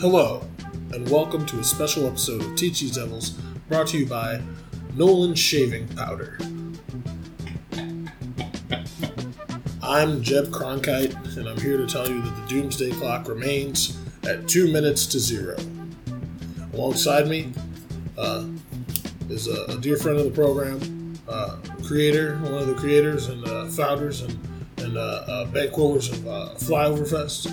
Hello, and welcome to a special episode of Teach Devils brought to you by Nolan Shaving Powder. I'm Jeb Cronkite, and I'm here to tell you that the Doomsday Clock remains at two minutes to zero. Alongside me uh, is a, a dear friend of the program, uh, creator, one of the creators and uh, founders and, and uh, uh, banqueters of uh, Flyover Fest.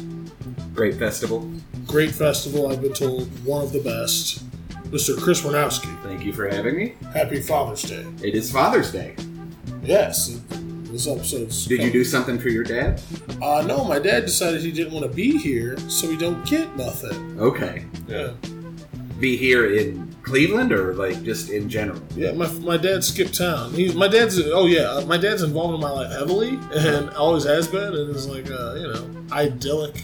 Great festival. Great festival, I've been told, one of the best. Mr. Chris Warnowski, Thank you for having me. happy Father's Day. It is Father's Day. Yes, this episode's. Did you do something for your dad? Uh, no, my dad decided he didn't want to be here, so he don't get nothing. Okay. Yeah. Be here in Cleveland or like just in general? Yeah, my, my dad skipped town. He's my dad's. Oh yeah, uh, my dad's involved in my life heavily, and always has been, and is like a you know idyllic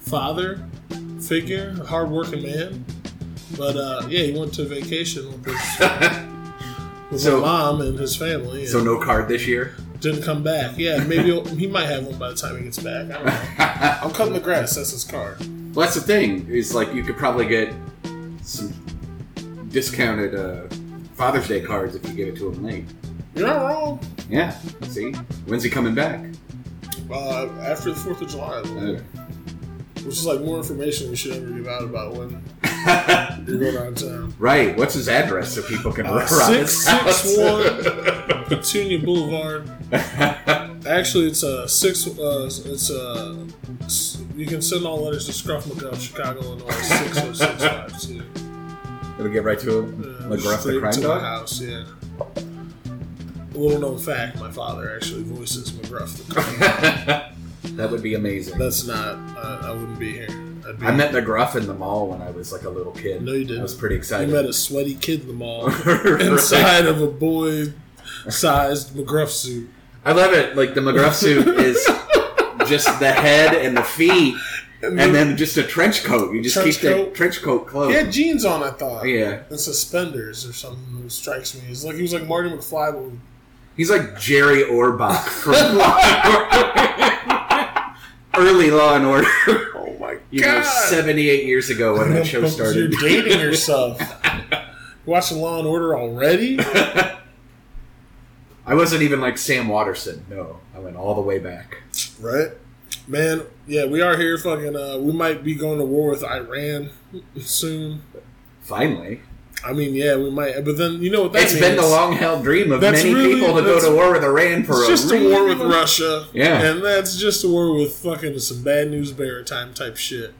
father figure, a hardworking man. But uh, yeah, he went to vacation with his with So- my mom and his family. And so no card this year? didn't come back. Yeah, maybe he'll, might have one by the time he gets back. I don't know. I'm cutting the grass. That's his card. Well, that's the thing. Is like you could probably get some discounted uh, Father's Day cards if you give it to him late. You're not wrong. Yeah. See, when's he coming back? Uh, after the Fourth of July, which is like more information we should ever give out about when you go down town. right. What's his address so people can Uh, run around his house? 661 Petunia Boulevard. Actually, it's a six. Uh, it's a. You can send all letters to Scruff McGruff, Chicago, Illinois six zero six five two. It'll get right to him. Uh, McGruff the straight crime to my dog. house. Yeah. A little known fact: my father actually voices McGruff the crime. dog. that would be amazing. That's not. Uh, I wouldn't be here. Be, I met McGruff in the mall when I was like a little kid. No, you didn't. I was pretty excited. You met a sweaty kid in the mall inside of a boy-sized McGruff suit. I love it. Like the McGruff suit is just the head and the feet, and then just a trench coat. You just keep the trench coat closed. he had jeans on. I thought. Yeah. And suspenders or something. That strikes me. It's like he was like Marty McFly. But He's like Jerry Orbach from Law and Order. Early Law and Order. oh my god. You know, seventy-eight years ago when that show started. You're dating yourself. You watching Law and Order already? I wasn't even like Sam Waterston. No, I went all the way back. right. Man, yeah, we are here. Fucking, uh, we might be going to war with Iran soon. Finally, I mean, yeah, we might. But then you know what that it's means? been the long-held dream of That's many really- people to go that's- to war with Iran for It's a just a war with long- Russia. Yeah. And that's just a war with fucking some bad news bear time type shit.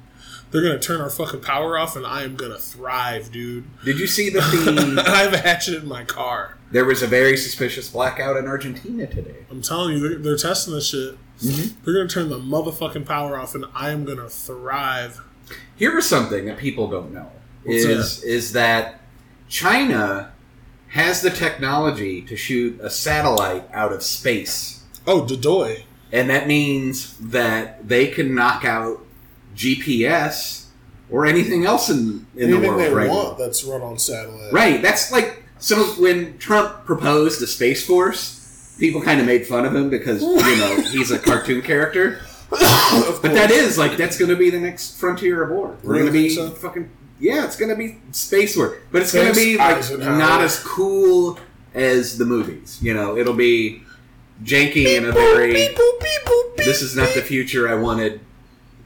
They're gonna turn our fucking power off and I am gonna thrive, dude. Did you see that the I have a hatchet in my car. there was a very suspicious blackout in Argentina today? I'm telling you, they're, they're testing this shit. Mm-hmm. They're gonna turn the motherfucking power off and I am gonna thrive. Here is something that people don't know: What's is is that China has the technology to shoot a satellite out of space, Oh, Dodoy. and that means that they can knock out GPS or anything else in in the Anything world they right want now. that's run on satellite. Right. That's like so when Trump proposed the space force, people kind of made fun of him because you know he's a cartoon character. But that is like that's going to be the next frontier of war. We're Really going to be so? fucking yeah. It's going to be space work, but it's going to be like Eisenhower. not as cool as the movies. You know, it'll be janky and a very. This is not the future I wanted.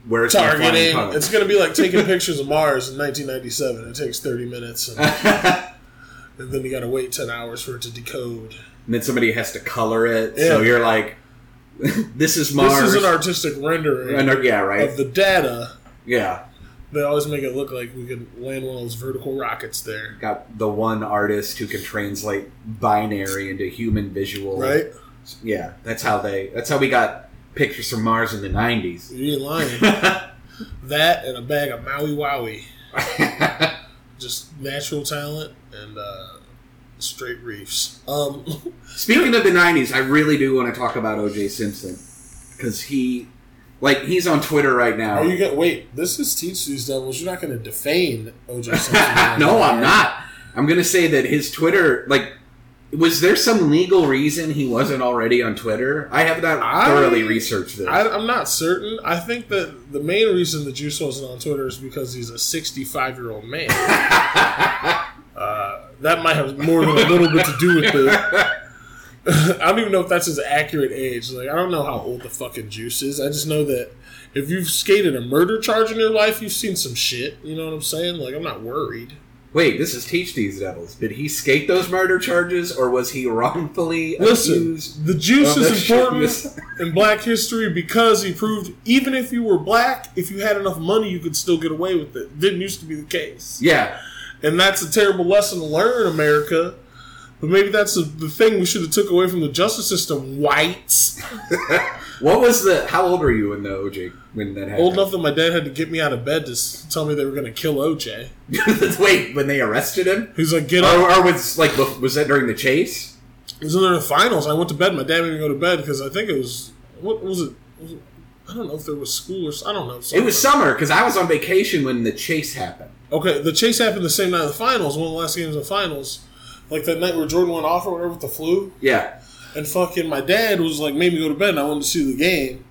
Where my flying targeting. It's gonna be like taking pictures of Mars in 1997. It takes 30 minutes, and, and then you gotta wait 10 hours for it to decode. and then somebody has to color it, so you're like, "This is Mars." This is an artistic rendering And, yeah, right. of the data. yeah, They always make it look like we could land one of those vertical rockets there, got the one artist who can translate binary into human visual. right? Yeah, that's how they. That's how we got pictures from Mars in the '90s. You ain't lying. that and a bag of Maui Wowie, just natural talent and uh, straight reefs. Um, Speaking of the '90s, I really do want to talk about O.J. Simpson because he, like, he's on Twitter right now. are you gonna wait? This is teach these devils. You're not gonna defame OJ Simpson. no, I'm not. I'm gonna say that his Twitter, like, Was there some legal reason he wasn't already on Twitter? I have not I- thoroughly researched this. I, I'm not certain. I think that the main reason the Juice wasn't on Twitter is because he's a 65 year old man. uh, that might have more than a little bit to do with it. I don't even know if that's his accurate age. Like, I don't know how old the fucking Juice is. I just know that if you've skated a murder charge in your life, you've seen some shit. You know what I'm saying? Like, I'm not worried. Wait, this is Teach These Devils. Did he skate those murder charges, or was he wrongfully Listen, accused? the Juice is important in black history because he proved even if you were black, if you had enough money, you could still get away with it. Didn't used to be the case. Yeah, and that's a terrible lesson to learn, America. But maybe that's the, the thing we should have took away from the justice system. Whites, What was the? How old were you when the OJ when that happened? old enough that my dad had to get me out of bed to s- tell me they were going to kill OJ. Wait, when they arrested him, He's like, "Get up!" or, or was like was that during the chase? It was in the finals. I went to bed. My dad made me go to bed because I think it was what was it? Was it I don't know if there was school or s- I don't know. It was summer because I was on vacation when the chase happened. Okay, the chase happened the same night of the finals, one of the last games of the finals. Like that night where Jordan went off or whatever with the flu. Yeah, And fucking my dad was like, made me go to bed and I wanted to see the game.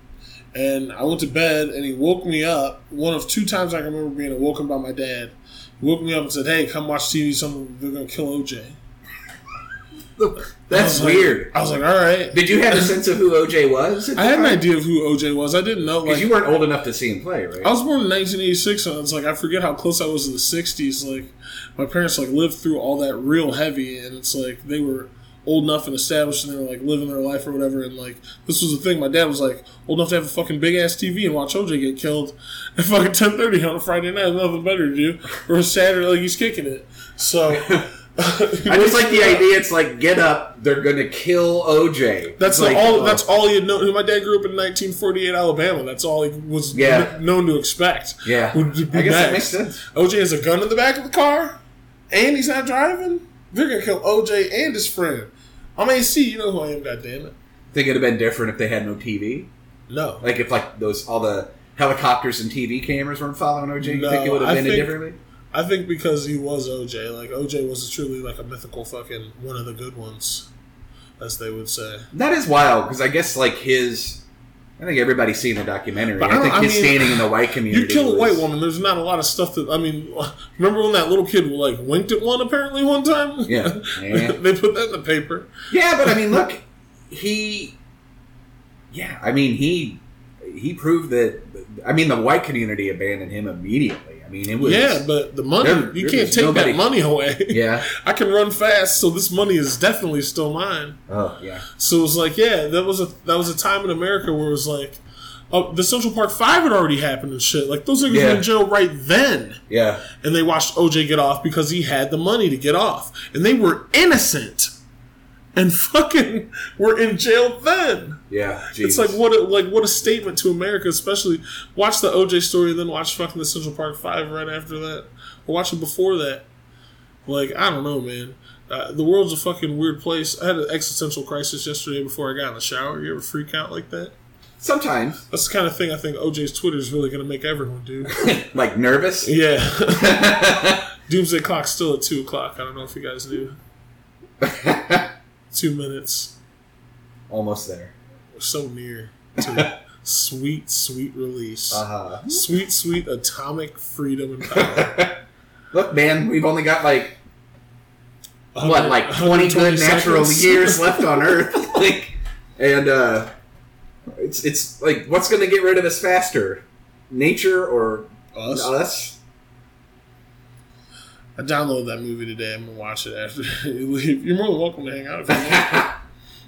And I went to bed and he woke me up. One of two times I can remember being awoken by my dad. He woke me up and said, hey, come watch TV. Something, they're going to kill OJ. I that's was like- weird. I was like, all right. Did you have a sense of who OJ was? I had an idea of who OJ was. I didn't know. because Like, you weren't old enough to see him play, right? I was born in 1986, and it's like I forget how close I was to the 60s. Like my parents like lived through all that real heavy, and it's like they were old enough and established, and they were like living their life or whatever. And like this was the thing. My dad was like old enough to have a fucking big ass TV and watch OJ get killed at fucking 10:30 on a Friday night. Nothing better to do, or a Saturday like he's kicking it. So I just like the idea. It's like get up, they're gonna kill OJ. That's like, all. oh. That's all had known. My dad grew up in 1948 Alabama. That's all he was Yeah. kn- known to expect. Yeah. would I guess that makes sense. OJ has a gun in the back of the car, and he's not driving. They're gonna kill OJ and his friend. I'm AC. You know who I am. God damn it. Think it'd have been different if they had no TV. No. Like if like those all the helicopters and TV cameras weren't following OJ. You No, think it would have been think- differently? I think because he was OJ. Like OJ was truly like a mythical fucking one of the good ones, as they would say. That is wild because I guess like his. I think everybody's seen the documentary. But I I, think I his mean, standing in the white community. You kill a was- white woman. There's not a lot of stuff that I mean. Remember when that little kid like winked at one apparently one time? Yeah. Yeah. they put that in the paper. Yeah, but I mean, look, he. Yeah, I mean he he proved that. I mean, the white community abandoned him immediately. I mean, it was. yeah, but the money There- you there can't take nobody- that money away. Yeah. I can run fast, so this money is definitely still mine. Oh yeah. So it was like, yeah, that was a that was a time in America where it was like, oh, the Central Park Five had already happened and shit. Like those niggas Yeah. were in jail right then, Yeah. and they watched OJ get off because he had the money to get off, and they were innocent, and fucking were in jail then. Yeah. It's like what a, like what a statement to America, especially watch the OJ story and then watch fucking the Central Park Five right after that, or watch it before that. Like I don't know, man. Uh, the world's a fucking weird place. I had an existential crisis yesterday before I got in the shower. You ever freak out like that? Sometimes, That's the kind of thing I think OJ's Twitter is really going to make everyone do. like nervous. yeah. Doomsday clock's still at two o'clock. I don't know if you guys knew. Two minutes. Almost there. We're so near to sweet, sweet release. Uh huh. Sweet, sweet atomic freedom and power. Look, man, we've only got like what, like twenty good natural seconds. years left on Earth, like, and uh, it's it's like what's going to get rid of us faster, nature or Us? us? I downloaded that movie today. I'm gonna watch it after you leave. You're more than welcome to hang out if you want.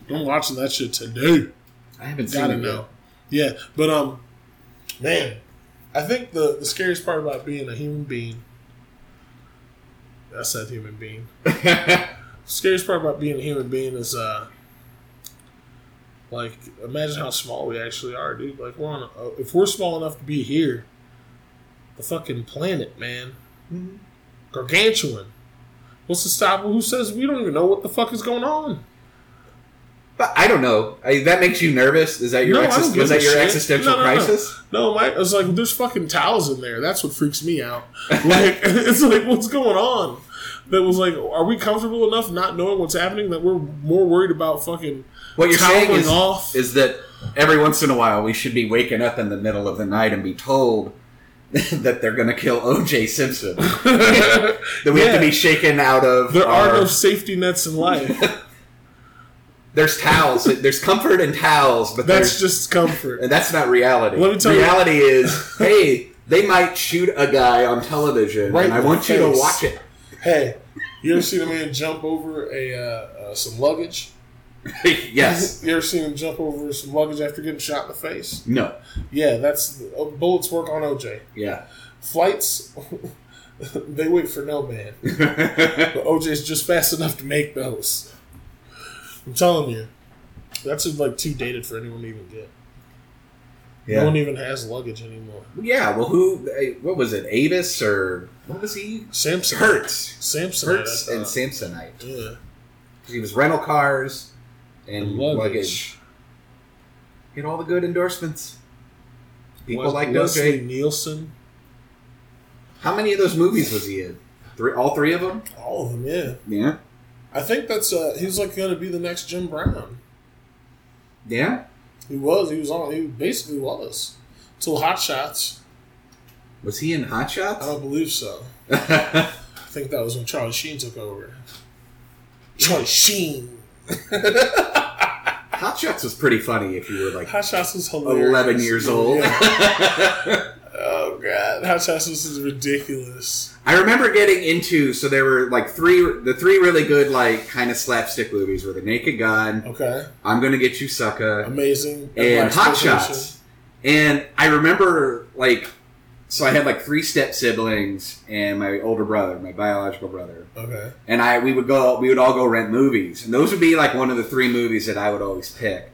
I'm watching that shit today. I haven't seen Gotta it know. Yeah, but um, man, I think the the scariest part about being a human being. I said human being. yet. scariest part about being a human being is uh like imagine how small we actually are dude like we're on a, if we're small enough to be here the fucking planet man gargantuan what's to stop who says we don't even know what the fuck is going on but I don't know. I, that makes you nervous. Is that your No, I was that your shit. existential No, no, crisis? no my it's like there's fucking towels in there that's what freaks me out like it's like what's going on that was like, are we comfortable enough not knowing what's happening that we're more worried about fucking What you're saying is, off? is that every once in a while we should be waking up in the middle of the night and be told that they're going to kill O.J. Simpson. that we have to be shaken out of. there are no safety nets in life. There's towels. There's comfort in towels, but That's just comfort. and that's not reality. Let me tell you- reality is, hey, they might shoot a guy on television, Right and I want you to watch it. Hey, you ever seen a man jump over a uh, uh, some luggage? yes. You ever seen him jump over some luggage after getting shot in the face? No. Yeah, that's uh, bullets work on OJ. Yeah. Flights, they wait for no man. But OJ's just fast enough to make those. I'm telling you, that's like too dated for anyone to even get. No one even has luggage anymore. Yeah. Well, who? What was it? Avis or what was he? Samson Hertz. Samson Hertz and Samsonite. yeah. He was rental cars and luggage. luggage. Get all the good endorsements. People like Leslie. Nielsen. How many of those movies was he in? Three, all three of them. All of them, yeah. Yeah. I think that's uh he's like gonna be the next Jim Brown. Yeah. He was, he was on he basically was. Till Hot Shots. Was he in Hot Shots? I don't believe so. I think that was when Charlie Sheen took over. Charlie Sheen. Hot Shots was pretty funny if you were like Hot Shots was hilarious. 11 years old. Yeah. Oh god, Hot Shots was ridiculous. I remember getting into so there were like three the three really good like kind of slapstick movies were The Naked Gun, Okay, I'm Gonna Get You Sucker, amazing. and Hot Shots. And I remember like so I had like three step siblings and my older brother, my biological brother. Okay, And I we would go we would all go rent movies. And those would be like one of the three movies that I would always pick.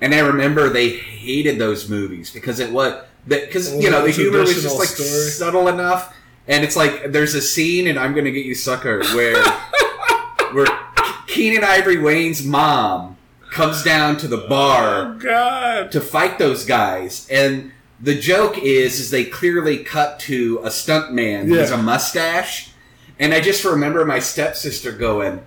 And I remember they hated those movies because it was because It oh, you know the humor was just like story. subtle enough. And it's like there's a scene and I'm gonna get you sucker where where Keenen Ivory Wayans' mom comes down to the bar Oh god. to fight those guys and the joke is is they clearly cut to a stuntman who has a mustache. And i just remember my stepsister going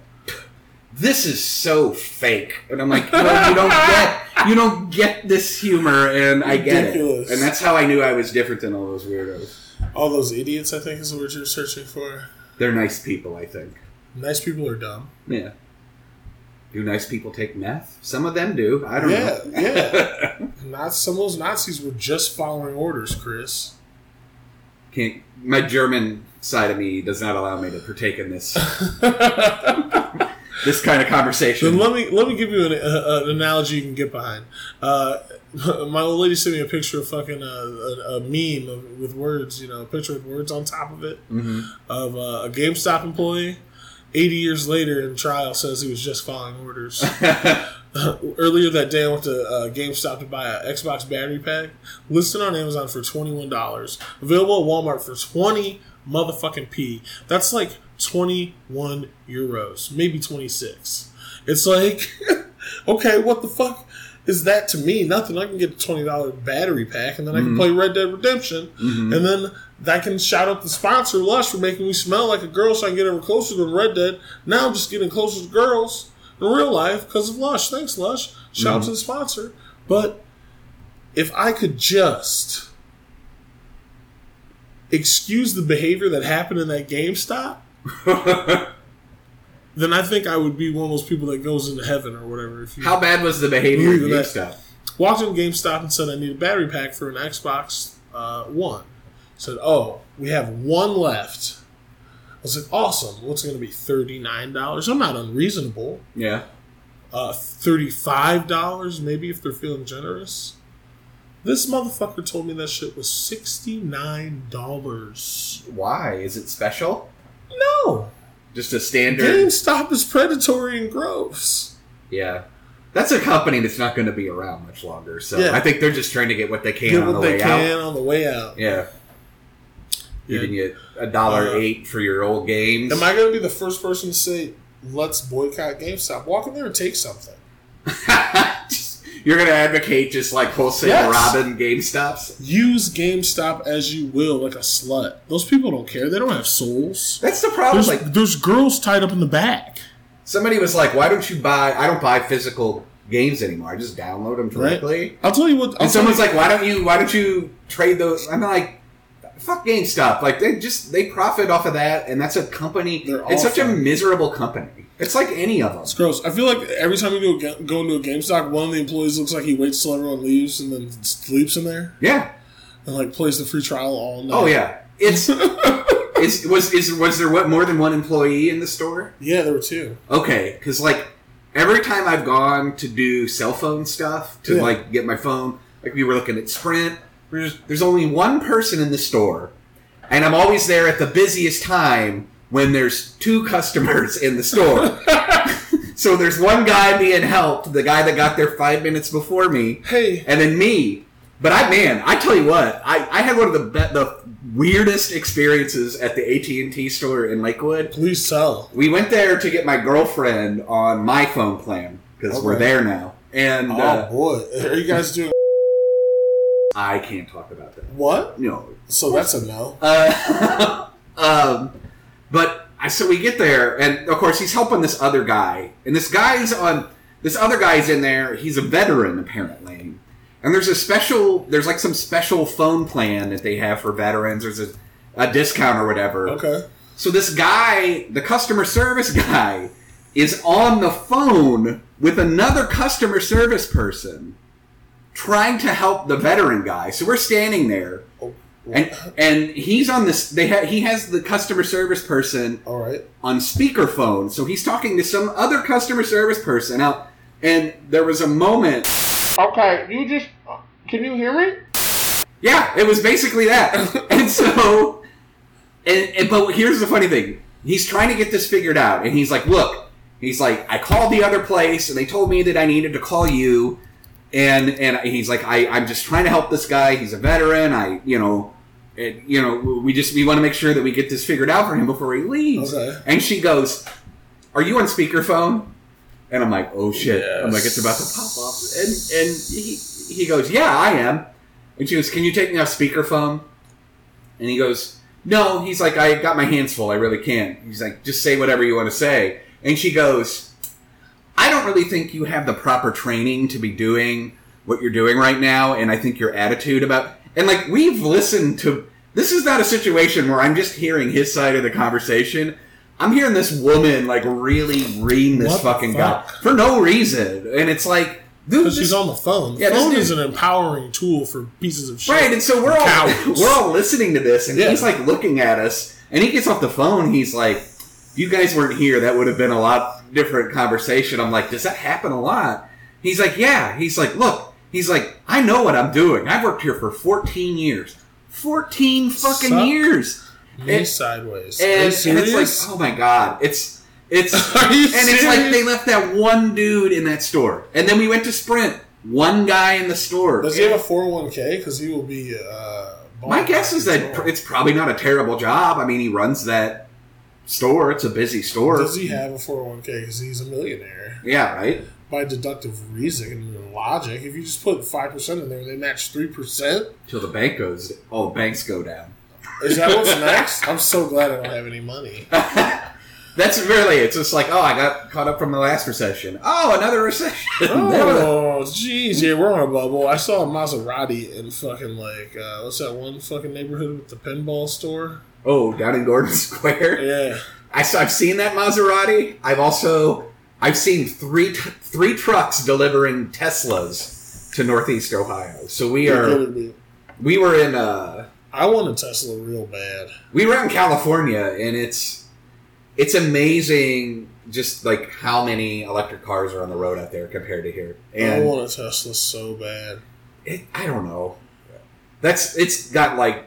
this is so fake. And i'm like no you don't get you don't get this humor and i get it. And that's how i knew i was different than all those weirdos. All those idiots, I think, is the word you're searching for. they're nice people i think. Nice people are dumb. yeah do nice people take meth some of them do i don't Yeah, know yeah. Not some of those Nazis were just following orders, Chris. can't my German side of me does not allow me to partake in this this kind of conversation. Then let me let me give you an, uh, an analogy you can get behind. Uh, my old lady sent me a picture of fucking uh, a, a meme of, with words, you know, a picture with words on top of it hmm of uh, a GameStop employee. Eighty years later, in trial, says he was just following orders. Earlier that day, I went to uh, GameStop to buy an Xbox battery pack. Listed on Amazon for twenty one dollars. Available at Walmart for twenty motherfucking p. That's like twenty one euros, maybe twenty six. It's like, okay, what the fuck is that to me? Nothing. I can get a twenty dollar battery pack, and then I can play Red Dead Redemption, and then that can shout out the sponsor Lush for making me smell like a girl, so I can get ever closer to Red Dead. Now I'm just getting closer to girls in real life because of Lush. Thanks, Lush. Shout out to the sponsor. But if I could just excuse the behavior that happened in that GameStop, then I think I would be one of those people that goes into heaven or whatever. If you How bad was the behavior in Believe that. GameStop? walked in GameStop and said I need a battery pack for an Xbox uh, One. Said, oh, we have one left. I was like, awesome. What's it going to be? Thirty nine dollars. I'm not unreasonable. Yeah. Uh, Thirty five dollars, maybe if they're feeling generous. This motherfucker told me that shit was sixty nine dollars. Why? Is it special? No, Just a standard? GameStop is predatory and gross. Yeah. That's a company that's not going to be around much longer. So Yeah. I think they're just trying to get what they can Get on the way out. on the way out. Yeah. Yeah. Giving you a dollar Uh, eight for your old games. Am I going to be the first person to say, let's boycott GameStop? Walk in there and take something. You're gonna advocate just like wholesale Yes. robbing GameStops. Use GameStop as you will, like a slut. Those people don't care. They don't have souls. That's the problem. There's, Like there's girls tied up in the back. somebody was like, "Why don't you buy? I don't buy physical games anymore. I just download them Right. directly." I'll tell you what. I'll And someone's you- like, "Why don't you? Why don't you trade those?" I'm like, "Fuck GameStop! Like they just they profit off of that, and that's a company. It's such a miserable company. It's like any of them. It's gross. I feel like every time you go, into a GameStop, one of the employees looks like he waits till everyone leaves and then sleeps in there Yeah. and like plays the free trial all night. Oh yeah. It's it's was is was there what more than one employee in the store? yeah, there were two. Okay, because like every time I've gone to do cell phone stuff to Yeah. like get my phone, like we were looking at Sprint. There's there's only one person in the store, and I'm always there at the busiest time when there's two customers in the store. so there's one guy being helped, the guy that got there five minutes before me, Hey, and then me. But I, man, I tell you what, I, I had one of the be- the weirdest experiences at the AT and T store in Lakewood. please tell. We went there to get my girlfriend on my phone plan because we're there now, and Oh uh, boy, are you guys doing I can't talk about that. what? No, So that's a no. Uh, um, but I so we get there, and of course he's helping this other guy, and this guy's on this other guy's in there. He's a veteran apparently, and there's a special there's like some special phone plan that they have for veterans. There's a, a discount or whatever. Okay. So this guy, the customer service guy, is on the phone with another customer service person trying to help the veteran guy. So we're standing there Oh, and and he's on this they ha- he has the customer service person all right. on speakerphone. So he's talking to some other customer service person out and there was a moment Okay, you just can you hear me? Yeah, it was basically that. and so, and, and but here's the funny thing: he's trying to get this figured out, and he's like, "Look, he's like, I called the other place, and they told me that I needed to call you, and and he's like, I I'm just trying to help this guy. He's a veteran. I you know." And, you know, we just we want to make sure that we get this figured out for him before he leaves. Okay. And she goes, "Are you on speakerphone?" And I'm like, "Oh shit!" I'm like, "It's about to pop off." And and he he goes, "Yeah, I am." And she goes, "Can you take me off speakerphone?" And he goes, "No." He's like, "I got my hands full. I really can't." He's like, "Just say whatever you want to say." And she goes, "I don't really think you have the proper training to be doing what you're doing right now, and I think your attitude about and like we've listened to this is not a situation where I'm just hearing his side of the conversation. I'm hearing this woman like really ream this What fucking guy for no reason, and it's like, dude, Because she's on the phone. The Yeah, phone is an empowering tool for pieces of shit. Right, and so we're all Cowards. we're all listening to this, and Yeah. he's like looking at us, and he gets off the phone. He's like, "You guys weren't here. That would have been a lot different conversation." I'm like, "Does that happen a lot?" He's like, "Yeah." He's like, "Look." He's like, "I know what I'm doing. I've worked here for 14 years. 14 fucking Suck years." Me and- sideways. And, and it's serious? like, oh my god, it's it's and it's like they left that one dude in that store, and then we went to Sprint. One guy in the store. Does he have a 401k? Because he will be. Uh, My guess is that it's probably not a terrible job. I mean, he runs that store. It's a busy store. Does he have a 401k? Because he's a millionaire. Yeah, right. By deductive reason and logic, if you just put 5% in there and they match 3%, Till the bank goes. Oh, banks go down. is that what's next? I'm so glad I don't have any money. That's really. It's just like, oh, I got caught up from the last recession. Oh, another recession. Oh, jeez. Yeah, we're on a bubble. I saw a Maserati in fucking, like, uh, what's that one fucking neighborhood with the pinball store? Oh, down in Gordon Square. Yeah. I, have seen that Maserati. I've also I've seen three t- three trucks delivering Teslas to Northeast Ohio. So we are we were in uh I want a Tesla real bad. we were out in California, and it's it's amazing just like how many electric cars are on the road out there compared to here. I And want a Tesla so bad. it, I don't know. That's it's got like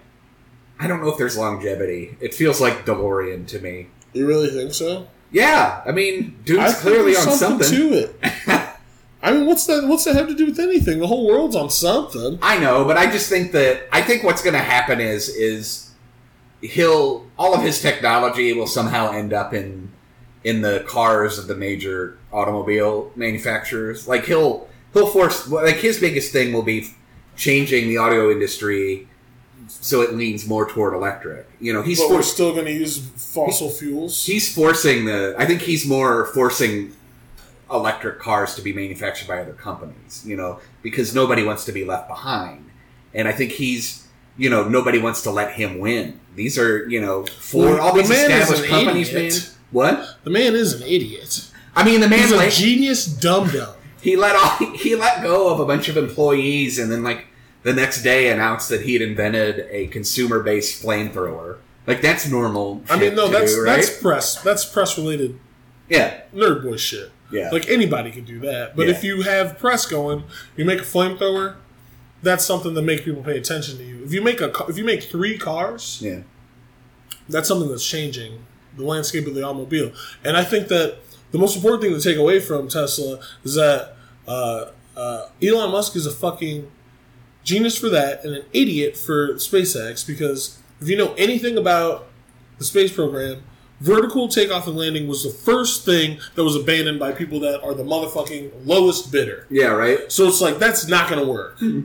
I don't know if there's longevity. It feels like DeLorean to me. You really think so? Yeah, I mean, I dude's think clearly on something. to it. I mean, what's that? What's that have to do with anything? The whole world's on something. I know, but I just think that I think what's going to happen is is he'll all of his technology will somehow end up in in the cars of the major automobile manufacturers. Like he'll he'll force like his biggest thing will be changing the audio industry so it leans more toward electric. You know, he's but we're still going to use fossil fuels. He's forcing the. I think he's more forcing electric cars to be manufactured by other companies. You know, because nobody wants to be left behind, and I think he's. You know, nobody wants to let him win. These are, you know, for Well, all the these man is established an companies, idiot. man. What? the man is an idiot. I mean, the man He's a like, genius dum dum. he let all he let go of a bunch of employees, and then like the next day announced that he had invented a consumer based flamethrower. Like that's normal. I mean, no, that's right? that's press. That's press related yeah, nerd boy shit. yeah. Like anybody can do that. But Yeah. if you have press going, you make a flamethrower. That's something that makes people pay attention to you. If you make a if you make three cars, yeah. that's something that's changing the landscape of the automobile. And I think that the most important thing to take away from Tesla is that uh, uh, Elon Musk is a fucking genius for that and an idiot for SpaceX because if you know anything about the space program, vertical takeoff and landing was the first thing that was abandoned by people that are the motherfucking lowest bidder. Yeah, right. So it's like that's not going to work. Hmm.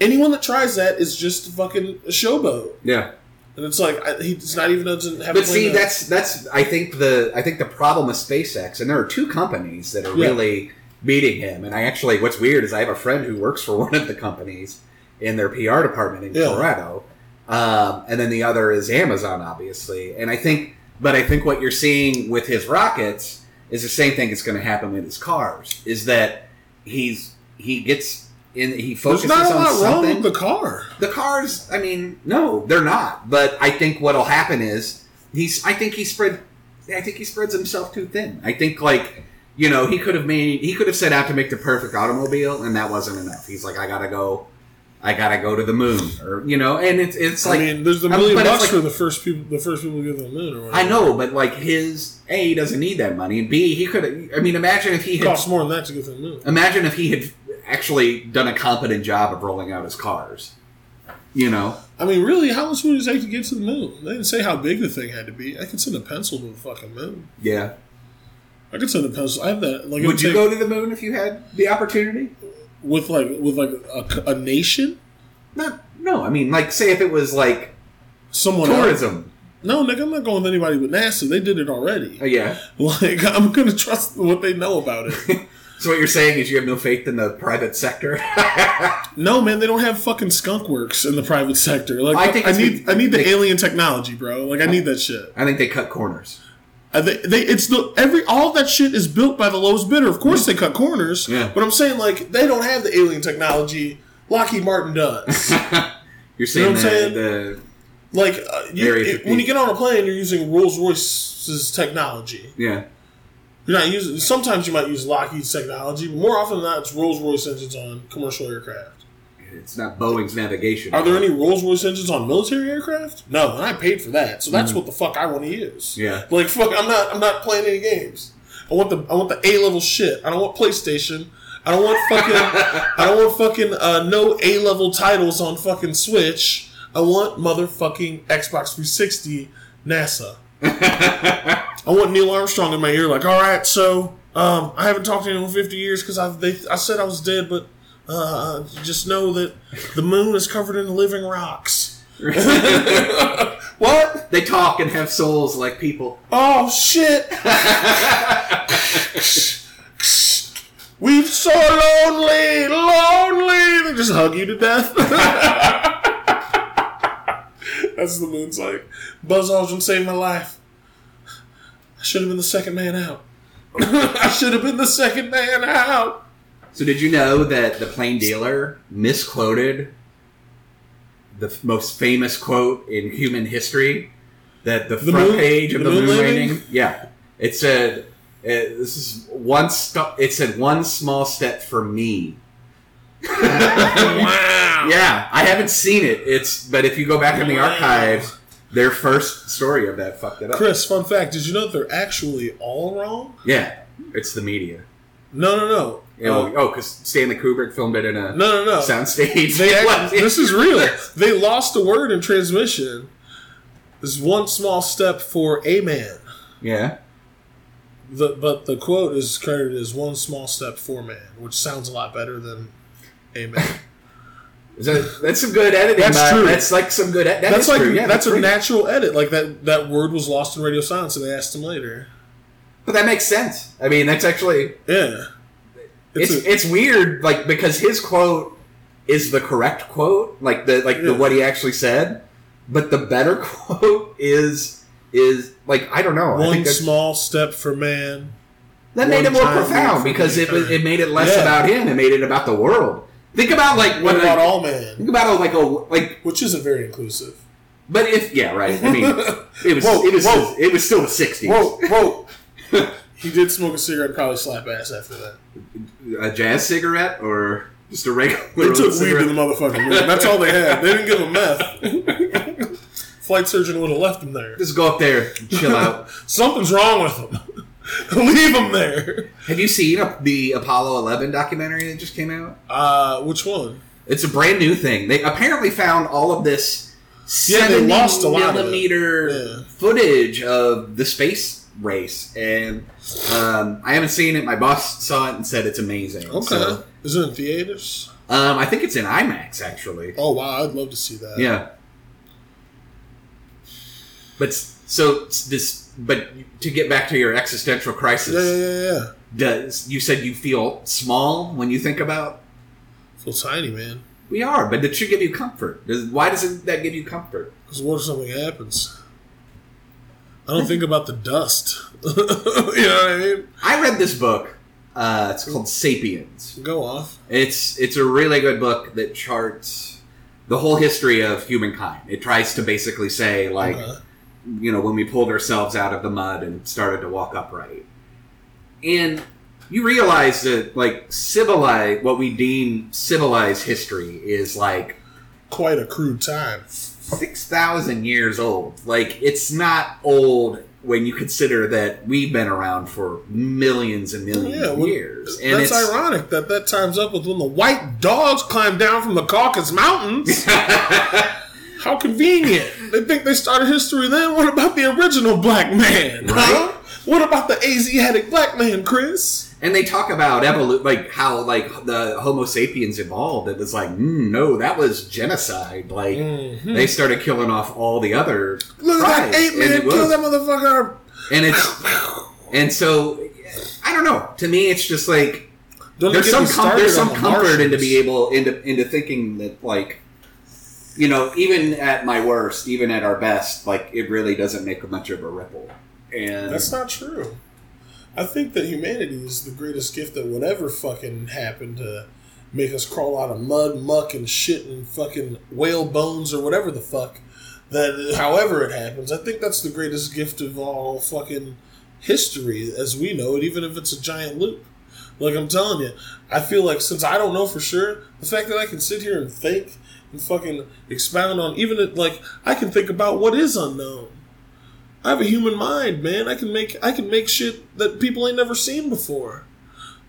Anyone that tries that is just a fucking a showboat. Yeah, And it's like I, he's not even doesn't have. but see, that's that's I think the I think the problem with SpaceX, and there are two companies that are Yeah. really beating him. And I actually, what's weird is I have a friend who works for one of the companies in their PR department in Yeah. Colorado, um, and then the other is Amazon, obviously. And I think, but I think what you're seeing with his rockets is the same thing that's going to happen with his cars. Is that he's he gets in he There's focuses not a on lot wrong something. with the car. The cars, I mean, no, they're not. But I think what'll happen is he's. I think he spread. I think he spreads himself too thin. I think like you know he could have made. He could have set out to make the perfect automobile, and that wasn't enough. He's like, I gotta go. I gotta go to the moon, or you know, and it's it's like I mean, there's a million bucks like- for the first people, the first people to get to the moon. Or whatever. I know, but like his a he doesn't need that money. and B he could. I mean, imagine if he It had costs more than that to get to the moon. Imagine if he had actually done a competent job of rolling out his cars. You know, I mean, really, how much would it take to get to the moon? They didn't say how big the thing had to be. I could send a pencil to the fucking moon. yeah. I could send a pencil. I have that. Like, Would you take- go to the moon if you had the opportunity? with like with like a, a nation? Not, no. I mean, like, say if it was like Someone else? tourism. No, nigga, I'm not going with anybody with NASA. They did it already. Oh, yeah. Like, I'm gonna trust what they know about it. So what you're saying is you have no faith in the private sector? no, man, they don't have fucking skunk works in the private sector. Like, I I, think it's need I need the they- alien technology, bro. Like, I need that shit. I think they cut corners. Uh, They, they, it's the every all that shit is built by the lowest bidder. Of course, they cut corners. Yeah. But I'm saying like they don't have the alien technology. Lockheed Martin does. You're saying, what I'm that saying? the like uh, you, it- when you get on a plane, you're using Rolls Royce's technology. yeah. You're not using. Sometimes you might use Lockheed's technology, but more often than not, it's Rolls Royce engines on commercial aircraft. It's not Boeing's navigation. Are there any Rolls Royce engines on military aircraft? No, and I paid for that, so that's what the fuck I want to use. Yeah. like fuck, I'm not. I'm not playing any games. I want the. I want the A level shit. I don't want PlayStation. I don't want fucking. I don't want fucking uh, no A level titles on fucking Switch. I want motherfucking Xbox 360 NASA. I want Neil Armstrong in my ear, like, all right, so um, I haven't talked to him in 50 years because I they I said I was dead, but uh, just know that the moon is covered in living rocks. what? They talk and have souls like people. Oh shit! We've so lonely, lonely. They just hug you to death. That's the moon's like. Buzz Aldrin saved my life. I should have been the second man out. I should have been the second man out. So did you know that the plain dealer misquoted the f- most famous quote in human history? That the, The front moon- page of the the, moon moon landing? landing, yeah, it said uh, this is one step. It said one small step for me. Wow. Yeah, I haven't seen it. It's but if you go back in the archives, their first story of that fucked it up. Chris, fun fact: Did you know that they're actually all wrong? Yeah, it's the media. No, no, no. Uh, oh, because Stanley Kubrick filmed it in a no, no, no. soundstage. They actually, this is real. They lost a word in transmission. This is one small step for a man. yeah. the but the quote is credited as one small step for man, which sounds a lot better than amen. Is that, that's some good editing. That's true. That's like some good. That that's like true. Yeah, that's, a natural edit. Like that that word was lost in radio silence, and they asked him later. But that makes sense. I mean, that's actually Yeah, it's a- it's weird, like because his quote is the correct quote, like the like the what he actually said. But the better quote is is like I don't know. I one small step for man. that made it more profound because it it made it less Yeah. about him. It made it about the world. Think about like What about like, all man? think about a, like a like. Which isn't very inclusive. But if yeah, right. I mean, it was Whoa, it was whoa. it was still the sixties. Whoa, whoa! he did smoke a cigarette, and probably slap ass after that. A jazz cigarette or just a regular. They took weed to the motherfucking room. That's all they had. They didn't give him meth. Flight surgeon would have left him there. Just go up there, and chill out. Something's wrong with him. Leave him there. Have you seen the Apollo 11 documentary that just came out? Uh, which one? It's a brand new thing. They apparently found all of this Yeah, they 70 lost a lot of millimeter Yeah. footage of the space race, and um, I haven't seen it. My boss saw it and said it's amazing. Okay. So, Is it in theaters? um, I think it's in IMAX actually. Oh wow, I'd love to see that. Yeah. But so this, but to get back to your existential crisis, Yeah, yeah, yeah, yeah. does you said you feel small when you think about Feel tiny, man. We are, but it should give you comfort. Does- Why doesn't that give you comfort? Because what if something happens? I don't think about the dust. you know what I mean? I read this book. Uh, it's called *Sapiens*. Go off. It's it's a really good book that charts the whole history of humankind. It tries to basically say like Okay. you know when we pulled ourselves out of the mud and started to walk upright, and you realize that like civilized what we deem civilized history is like Quite a crude time. Six thousand years old. Like it's not old when you consider that we've been around for millions and millions Yeah, of well, years. And That's it's ironic that that times up with when the white dogs climbed down from the Caucasus Mountains. How convenient. They think they started history then. What about the original black man? Right. Huh? What about the Asiatic black man, Chris? And they talk about evolution, like how like the Homo sapiens evolved. It was like, mm, no, that was genocide. Like Mhm. they started killing off all the other Look at that ape man kill that motherfucker. and it's and so I don't know. To me, it's just like Don't there's some com- there's some the comfort into be able into into thinking that like you know even at my worst even at our best like it really doesn't make much of a ripple and That's not true. I think that humanity is the greatest gift that would ever fucking happen to make us crawl out of mud, muck, and shit and fucking whale bones or whatever the fuck. That, however it happens, I think that's the greatest gift of all fucking history as we know it, even if it's a giant loop. Like I'm telling you, I feel like since I don't know for sure, the fact that I can sit here and think and fucking expound on even like I can think about what is unknown. I have a human mind, man. I can make I can make shit that people ain't never seen before.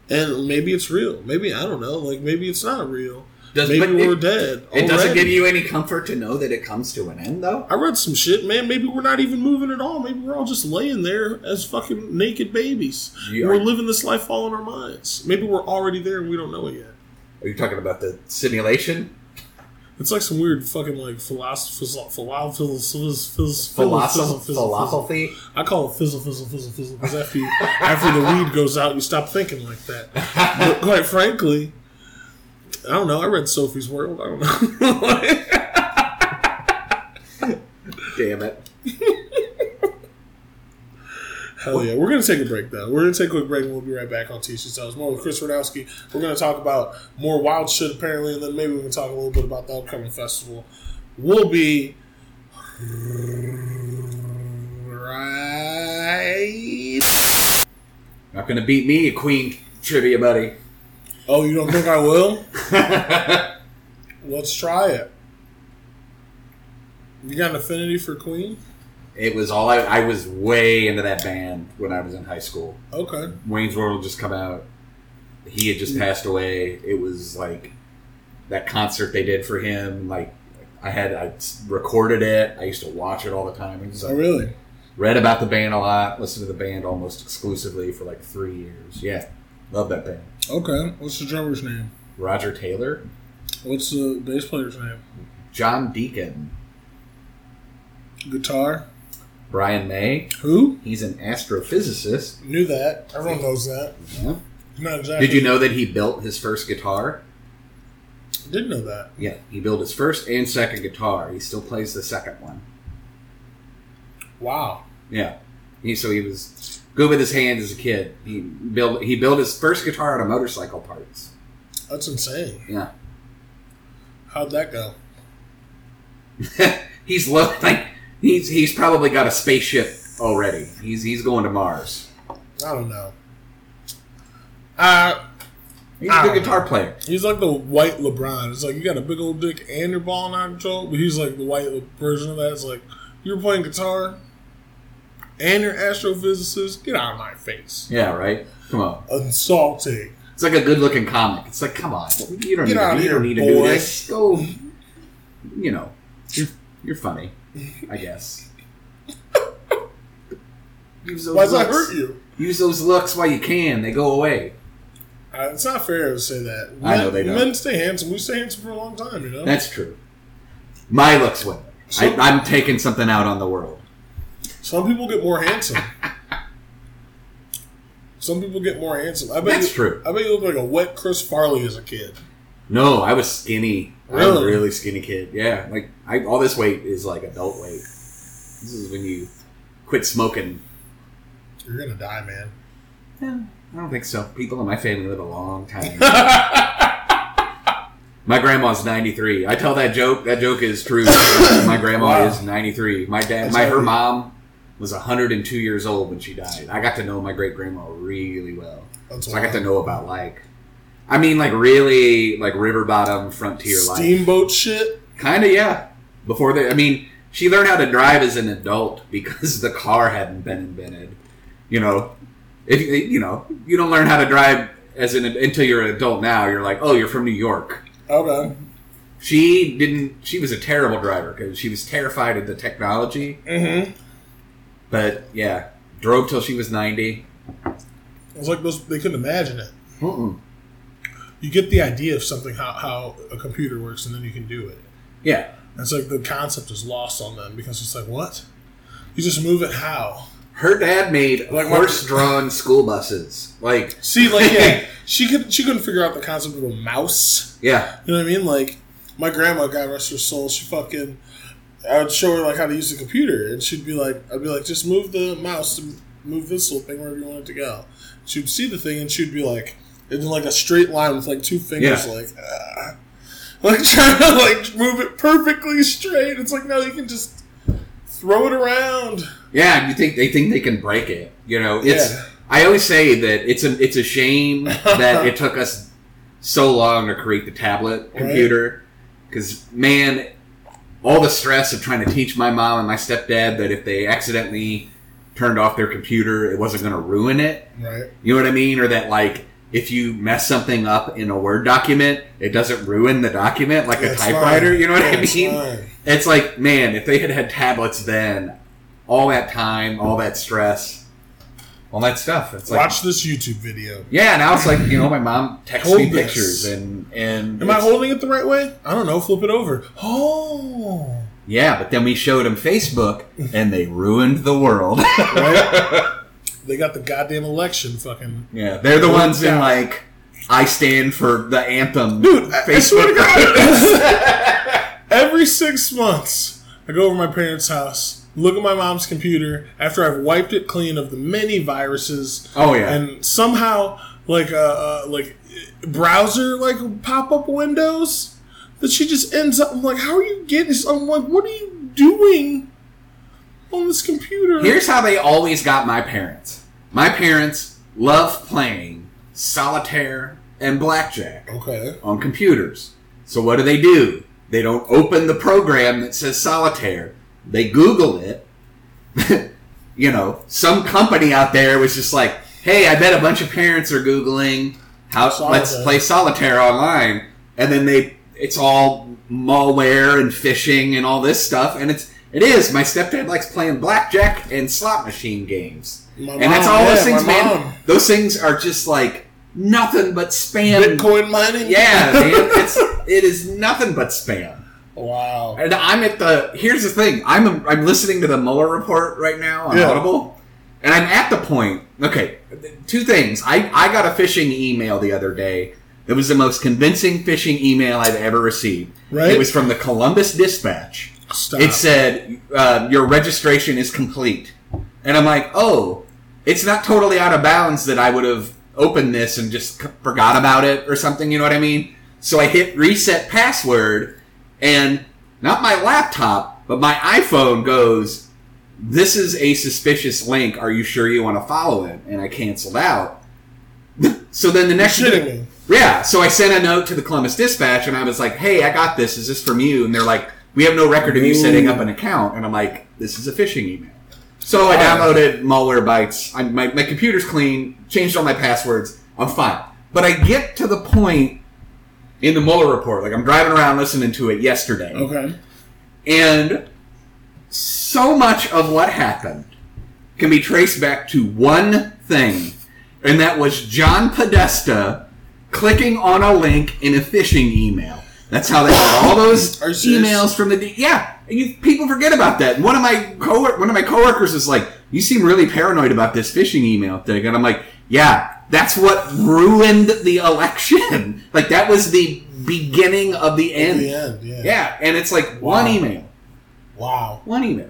And maybe it's real. Maybe I don't know. Like maybe it's not real. Does- maybe we're it- dead. it doesn't give you any comfort to know that it comes to an end though I read some shit, man. Maybe we're not even moving at all. Maybe we're all just laying there as fucking naked babies. You we're are- living this life all in our minds. Maybe we're already there and we don't know it yet. are you talking about the simulation It's like some weird fucking like philosophy, philosophy, philosophy philosophy I call it fizzle, fizzle, fizzle, fizzle because after you, after the weed goes out, you stop thinking like that. But quite frankly, I don't know. I read Sophie's World. I don't know. damn it Hell yeah. We're going to take a break, though. We're going to take a quick break and we'll be right back on TC Tales. More with Chris Radowski. We're going to talk about more wild shit, apparently, and then maybe we can talk a little bit about the upcoming festival. We'll be right. not gonna beat me a queen trivia buddy Oh, you don't think I will? Let's try it. You got an affinity for Queen? It was all I, I was way into that band when I was in high school Okay. Wayne's World had just come out. He had just mm. passed away. It was like that concert they did for him. Like I had, I recorded it. I used to watch it all the time. Was Oh, really? Read about the band a lot. Listened to the band almost exclusively for like three years. Yeah, love that band. Okay. What's the drummer's name? Roger Taylor, What's the bass player's name? John Deacon, Guitar? Brian May. Who? He's an astrophysicist. Knew that. Everyone knows that. Yeah. Not exactly. Did you know that he built his first guitar? Didn't know that. Yeah, he built his first and second guitar. He still plays the second one. Wow. Yeah, he so he was good with his hands as a kid. He built he built his first guitar out of motorcycle parts. That's insane. Yeah, How'd that go? he's low like he's he's probably got a spaceship already. He's he's going to Mars. I don't know. Uh, He's I a good guitar player. he's like the white LeBron. It's like you got a big old dick and you're balling out of control, but he's like the white version of that. It's like you're playing guitar and you're astrophysicist. Get out of my face. Yeah, right. Come on, Insulting. it's like a good looking comic. It's like, come on, you don't Get need, to, you don't need to do this. Go, you know, you're you're funny, I guess. Use those Why does that looks. hurt you? Use those looks while you can. They go away. Uh, it's not fair to say that. I know Men- they don't. Men stay handsome. We stay handsome for a long time, you know? That's true. My looks win. I, I'm taking something out on the world. Some people get more handsome. Some people get more handsome. I bet That's you, true. I bet you look like a wet Chris Farley as a kid. No, I was skinny. I was a Really? really skinny kid. Yeah, like I, all this weight is like adult weight. This is when you quit smoking. You're gonna die, man. Yeah, I don't think so. People in my family live a long time. my grandma's 93. I tell that joke. That joke is true. my grandma Wow. is 93. My dad, That's my her mom was 102 years old when she died. I got to know my great grandma really well. That's So I got to know about like, I mean, like really like river bottom frontier life. Steamboat shit. Kind of, yeah. Before they, I mean, she learned how to drive as an adult because the car hadn't been invented. You know, if you- you know, you don't learn how to drive as an until you're an adult. Now you're like, oh, you're from New York. Okay. She didn't. She was a terrible driver because she was terrified of the technology. Mm-hmm. But yeah, drove till she was ninety. It's like those. They couldn't imagine it. Mm-mm. You get the idea of something how how a computer works, and then you can do it. Yeah, It's like the concept is lost on them because it's like what? You just move it how? her dad made Like horse-drawn school buses. Like, See, like yeah, she could she couldn't figure out the concept of a mouse. yeah, You know what I mean? Like my grandma, God rest her soul, she fucking. I would show her like how to use the computer, and she'd be like, "I'd be like, just move the mouse to move this little thing wherever you want it to go." She'd see the thing, and she'd be like, in like a straight line with like two fingers, Yeah. like, ah. like trying to like move it perfectly straight. It's like no, you can just throw it around. Yeah, you think they think they can break it. You know, it's. Yeah. I always say that it's a it's a shame that it took us so long to create the tablet computer because man, all the stress of trying to teach my mom and my stepdad that if they accidentally turned off their computer, it wasn't going to ruin it. Right. You know what I mean? Or that like if you mess something up in a Word document, it doesn't ruin the document like a typewriter. fine. You know what I mean? fine. It's like, man, if they had had tablets then, all that time, all that stress, all that stuff. It's like, Watch this YouTube video. yeah. Now it's like, you know, my mom texts Hold me this. pictures and and Am I holding it the right way? I don't know. Flip it over. Oh. yeah. But then we showed them Facebook and they ruined the world. Right? They got the goddamn election fucking. yeah, they're the ones in like, I stand for the anthem. Dude, I, I swear to Facebook. God. every six months, I go over to my parents' house, look at my mom's computer after I've wiped it clean of the many viruses, oh yeah. and somehow, like, uh, uh like, browser, like, pop up windows that she just ends up. I'm like, how are you getting this? I'm like, what are you doing on this computer? Here's how they always got my parents. My parents love playing solitaire and blackjack. Okay. on computers. So what do they do? They don't open the program that says solitaire. They Google it. you know, some company out there was just like, "Hey, I bet a bunch of parents are googling how let's play solitaire online." And then they it's all malware and phishing and all this stuff and it's It is. My stepdad likes playing blackjack and slot machine games. My and that's all yeah, those things, man. mom. Those things are just like nothing but spam. Bitcoin mining. Yeah, man. It's it is nothing but spam. Wow. And I'm at the. Here's the thing. I'm I'm listening to the Mueller report right now on Yeah. Audible, and I'm at the point. Okay, two things. I I got a phishing email the other day. It was the most convincing phishing email I've ever received. Right. It was from the Columbus Dispatch. Stop. It said uh, your registration is complete, and I'm like, oh, it's not totally out of bounds that I would have opened this and just c- forgot about it or something. You know what I mean? So I hit reset password, and not my laptop, but my iPhone goes. This is a suspicious link. Are you sure you want to follow it? And I canceled out. so then the next me. yeah, so I sent a note to the Columbus Dispatch and I was like, "Hey, I got this. Is this from you?" And they're like, "We have no record of you setting up an account." And I'm like, "This is a phishing email." So I uh, downloaded Malwarebytes. I, my my computer's clean. Changed all my passwords. I'm fine. But I get to the point in the Mueller report, like I'm driving around listening to it yesterday, Okay. and so much of what happened can be traced back to one thing, and that was John Podesta clicking on a link in a phishing email. That's how they got all those Are you serious? emails from the D- yeah. And you, people forget about that. And one of my co one of my coworkers is like, "You seem really paranoid about this phishing email thing," and I'm like, "Yeah, that's what ruined the election. like that was the beginning of the end. the end, yeah. Yeah, and it's like one email, Wow. one email.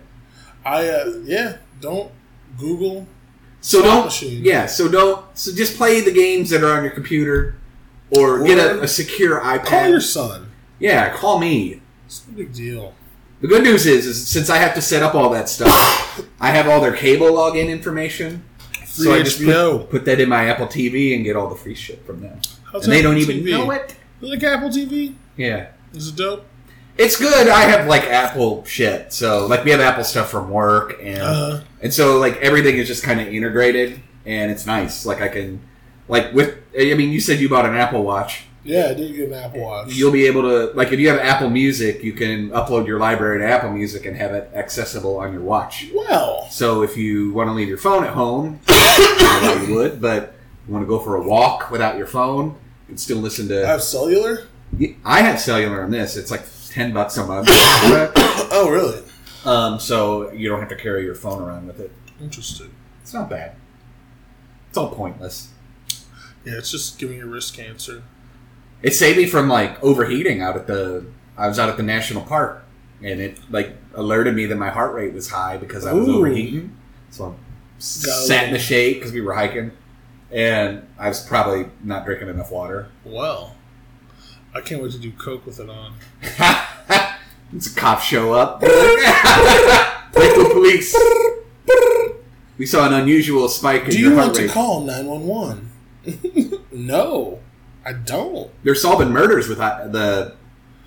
I uh, yeah. Don't Google. So don't, machine. yeah. So don't. So just play the games that are on your computer, or, get a, a secure iPad. Call your son. Yeah, call me. It's no big deal. The good news is, is since I have to set up all that stuff, I have all their cable login information. Free so I just HBO. put, put that in my Apple TV and get all the free shit from them. How's and they Apple don't even TV? know it. You like Apple TV? Yeah. Is it dope? It's good. I have like Apple shit. So like we have Apple stuff from work and Uh, And so like everything is just kind of integrated and it's nice. Like I can like with I mean you said you bought an Apple Watch. Yeah, I did get an Apple Watch. You'll be able to like if you have Apple Music, you can upload your library to Apple Music and have it accessible on your watch. well, So if you want to leave your phone at home, you would, but you want to go for a walk without your phone, you can still listen to. I have cellular. I have cellular on this. It's like 10 bucks a month. oh, really? um, so you don't have to carry your phone around with it. Interesting. It's not bad. It's all pointless. Yeah, it's just giving you wrist cancer. It saved me from like overheating out at the. I was out at the national park, and it like alerted me that my heart rate was high because I was Ooh. overheating. So I sat in the shade because we were hiking, and I was probably not drinking enough water. Well, I can't wait to do coke with it on. it's a cop show up. Lakewood police. We saw an unusual spike in Do your you heart want to call nine one one? No, I don't. They're solving murders with the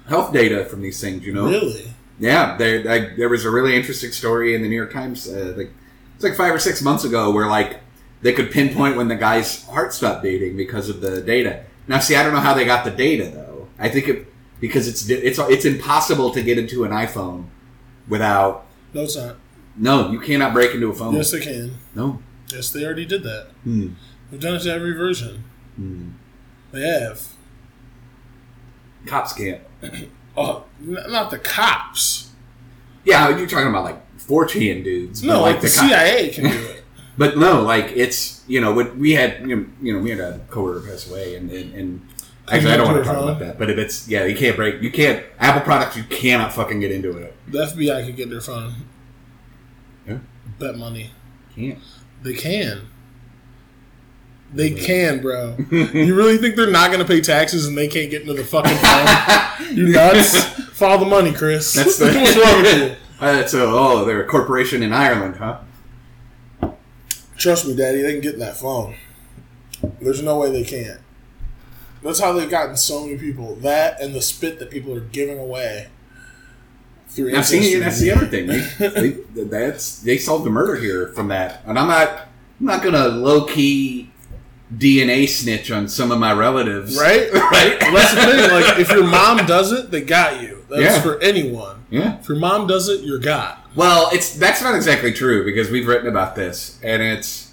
health data from these things. You know. Really? Yeah, there I, there was a really interesting story in the New York Times. Uh, like it's like five or six months ago, where like they could pinpoint when the guy's heart stopped beating because of the data. Now, see, I don't know how they got the data though. I think it because it's it's it's impossible to get into an iPhone without. No, it's not. No, you cannot break into a phone. Yes, they can. No. Yes, they already did that. Hmm. They've done it to every version. Hmm. They have. Cops can't. Oh, n- not the cops. Yeah, you're talking about like 4chan dudes. No, but, like the co- CIA can do it. But no, like it's you know what we had you know, you know we had a coworker pass away and and, and actually I don't want to talk about that. But if it's yeah you can't break you can't Apple products you cannot fucking get into it. The FBI could get their phone. Yeah. Bet money. Can't. They can. They can, bro. you really think they're not going to pay taxes and they can't get into the fucking phone? you nuts? Follow the money, Chris. That's the What's wrong with you? Uh, so oh they're a corporation in Ireland, huh? Trust me, Daddy, they can get in that phone. There's no way they can't. That's how they've gotten so many people. That and the spit that people are giving away through Now see that's the other thing. They, they, that's they solved a murder here from that, and I'm not I'm not gonna low key DNA snitch on some of my relatives, Right? Right. Well, that's the thing. Like, if your mom does it, they got you. That's Yeah. for anyone. yeah. If your mom does it, you're got. Well, it's that's not exactly true because we've written about this, and it's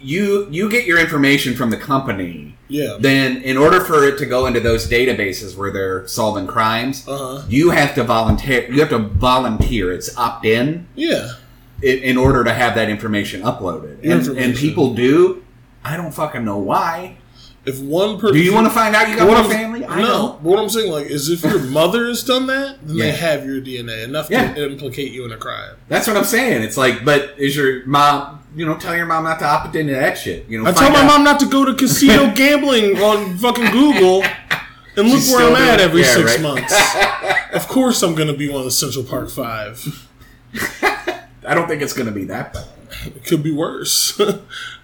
you you get your information from the company. Yeah. Then, in order for it to go into those databases where they're solving crimes, Uh huh. you have to volunteer. You have to volunteer. It's opt in Yeah. in, in order to have that information uploaded, and, and people do. I don't fucking know why. If one person. Do you want to find out you got What family? I no, don't. but what I'm saying like is if your mother has done that, then they have your DNA enough Yeah. to implicate you in a crime. That's what I'm saying. It's like, but is your mom? You know, tell your mom not to opt into that shit. You know, I tell my out- mom not to go to casino gambling on fucking Google, and look She's where I'm at every yeah, six right. months. of course, I'm going to be one of the Central Park Five. I don't think it's going to be that bad. It could be worse.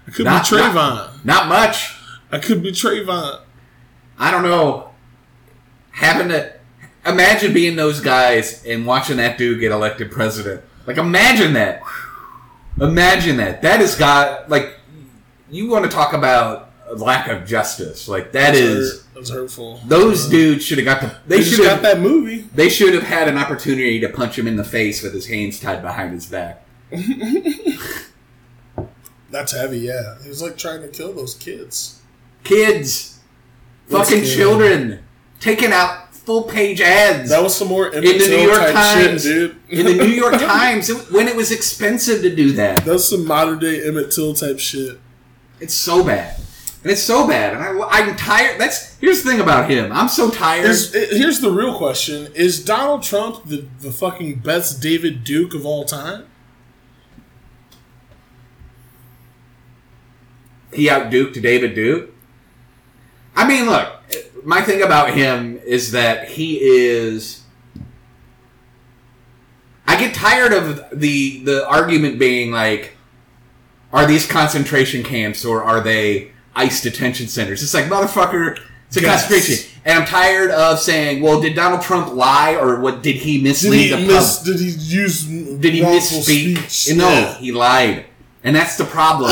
It could Not- be Trayvon. Not much. I could be Trayvon. I don't know. Having to imagine being those guys and watching that dude get elected president. Like, imagine that. Imagine that. That is got like you want to talk about lack of justice. Like that That's is hurt- that's hurtful. those dudes should have got the They should got that movie. they should have had an opportunity to punch him in the face with his hands tied behind his back. That's heavy. Yeah, he was like trying to kill those kids. Kids, That's fucking good. children, taking out full page ads. That was some more Emmett in the New Till York type Times, shit, dude. in the New York Times, it- when it was expensive to do that. That's some modern day Emmett Till type shit. It's so bad, and it's so bad, and I, I'm tired. That's here's the thing about him. I'm so tired. Is, eh, here's the real question: Is Donald Trump the, the fucking best David Duke of all time? He outduked David Duke. I mean, look, my thing about him is that he is. I get tired of the the argument being like, are these concentration camps or are they ICE detention centers? It's like motherfucker, it's a Yes. concentration. And I'm tired of saying, well, did Donald Trump lie or what? Did he Did mislead he the miss? public? Did he use? Did he misspeak? speech? No, Yeah. he lied. And that's the problem,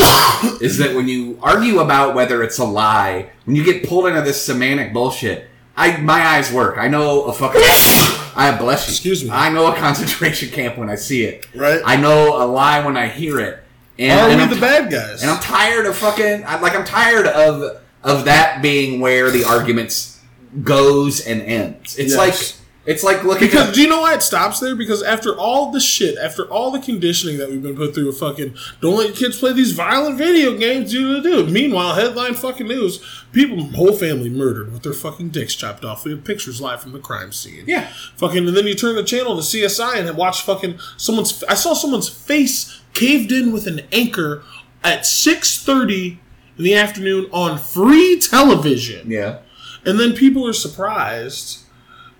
is that when you argue about whether it's a lie, when you get pulled into this semantic bullshit, I my eyes work. I know a fucking I bless you. Excuse me. I know a concentration camp when I see it. Right. I know a lie when I hear it. And, Are and we I'm the bad guys? and I'm tired of fucking I, like I'm tired of of that being where the arguments goes and ends. It's Yes. like it's like looking Because at do you know why it stops there? Because after all the shit, after all the conditioning that we've been put through, fucking don't let your kids play these violent video games. Do do do. Meanwhile, headline fucking news: people, whole family murdered with their fucking dicks chopped off. We have pictures live from the crime scene. Yeah. Fucking, and then you turn the channel to CSI and watch fucking someone's. I saw someone's face caved in with an anchor at six thirty in the afternoon on free television. Yeah. And then people are surprised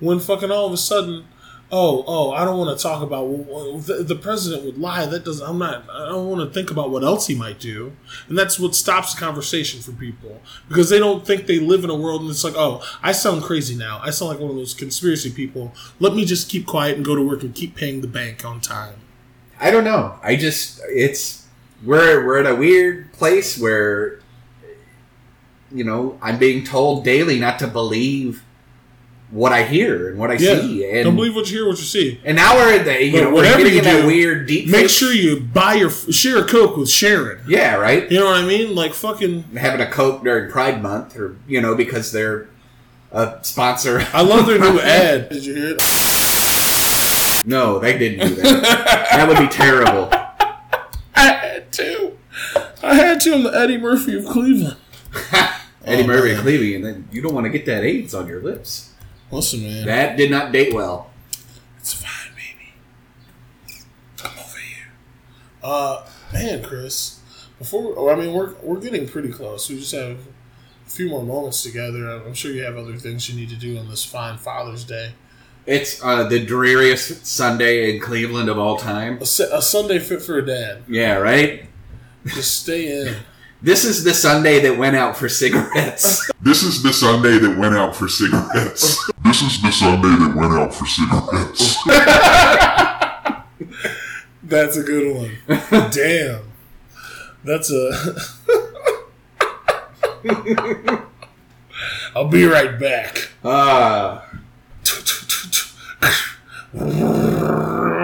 when fucking all of a sudden, oh, oh, I don't want to talk about the, the president would lie. That doesn't. I'm not. I don't want to think about what else he might do, and that's what stops the conversation for people because they don't think they live in a world and it's like, oh, I sound crazy now. I sound like one of those conspiracy people. Let me just keep quiet and go to work and keep paying the bank on time. I don't know. I just it's we're we're at a weird place where you know I'm being told daily not to believe what I hear and what I Yeah, see, and don't believe what you hear, what you see. and now we're at the you But know we're whatever you in do, weird deep. Make sure you buy your share a coke with Sharon. yeah, right. You know what I mean? Like fucking. Having a Coke during Pride Month, or you know because they're a sponsor. I love their new ad. Did you hear it? no, they didn't do that. that would be terrible. I had to. I had to. I'm the Eddie Murphy of Cleveland. Eddie Oh, Murphy man. and Clevie, and then you don't want to get that AIDS on your lips. Listen, man. That did not date well. It's fine, baby. Come over here. Uh, man, Chris. Before, oh, I mean, we're we're getting pretty close. We just have a few more moments together. I'm sure you have other things you need to do on this fine Father's Day. It's uh, the dreariest Sunday in Cleveland of all time. A, a Sunday fit for a dad. Yeah, right? Just stay in. This is the Sunday that went out for cigarettes. This is the Sunday that went out for cigarettes. this is the Sunday that went out for cigarettes. That's a good one. Damn. That's a. I'll be right back. uh,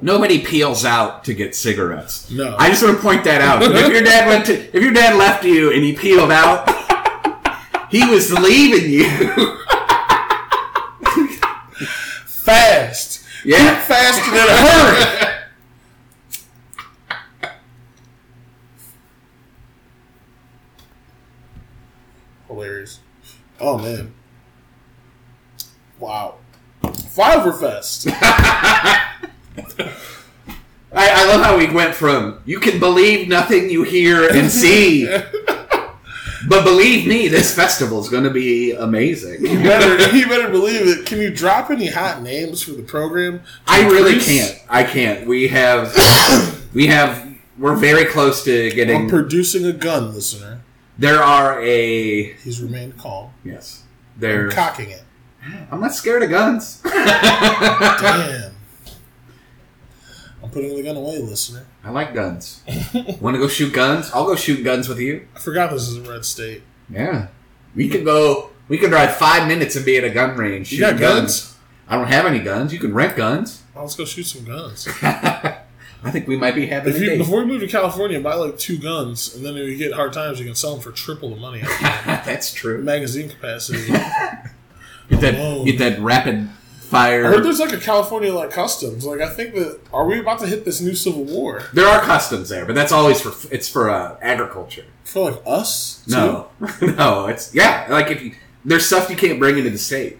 Nobody peels out to get cigarettes. No. I just want to point that out. if your dad went to, if your dad left you and he peeled out, he was leaving you. Fast. Yeah. Faster than a hurry. Hilarious. Oh man. Wow. Fiverfest. I, I love how we went from you can believe nothing you hear and see, but believe me, this festival is going to be amazing. You better, you better believe it. Can you drop any hot names for the program? I really Produce- can't. I can't. We have, we have, we're very close to I'm getting. producing a gun, listener. There are a He's remained calm. yes. I'm There. cocking it. I'm not scared of guns. Damn. Putting the gun away, listener. I like guns. Want to go shoot guns? I'll go shoot guns with you. I forgot this is a red state. Yeah. We could go. We could drive five minutes and be at a gun range. You got shooting guns? I don't have any guns. You can rent guns. Well, let's go shoot some guns. I think we might be having If a you, before we move to California, buy like two guns, and then if you get hard times, you can sell them for triple the money. That's true. Magazine capacity. Get that, Whoa. get that rapid I heard fire. there's like a California like customs. Like I think that are we about to hit this new civil war There are customs there, but that's always for it's for uh, agriculture. for like us? too? No, no, it's yeah. Like if you, there's stuff you can't bring into the state.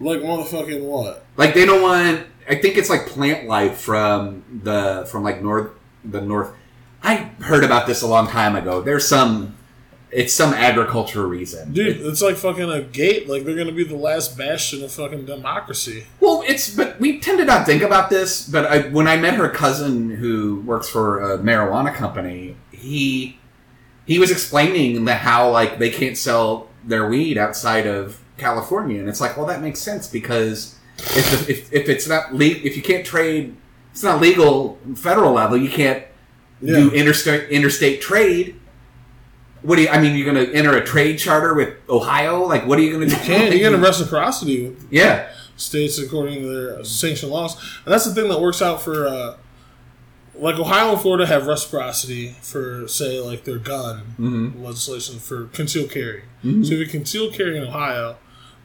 like motherfucking what? Like they don't want. I think it's like plant life from the from like north the north. I heard about this a long time ago. There's some. It's some agricultural reason. Dude, It- it's like fucking a gate. Like they're gonna be the last bastion of fucking democracy. well, it's but we tend to not think about this. But I, when I met her cousin who works for a marijuana company, he he was explaining that how like they can't sell their weed outside of California, and it's like, well, that makes sense because if the, if, if it's not le- if you can't trade, it's not legal federal level. You can't do interstate interstate trade. What do you? I mean, you're going to enter a trade charter with Ohio? Like, what are you going to do? Can you get a reciprocity Yeah, states according to their sanction laws, and that's the thing that works out for. Uh, like Ohio and Florida have reciprocity for, say, like their gun Mhm. legislation for concealed carry. So if you conceal carry in Ohio,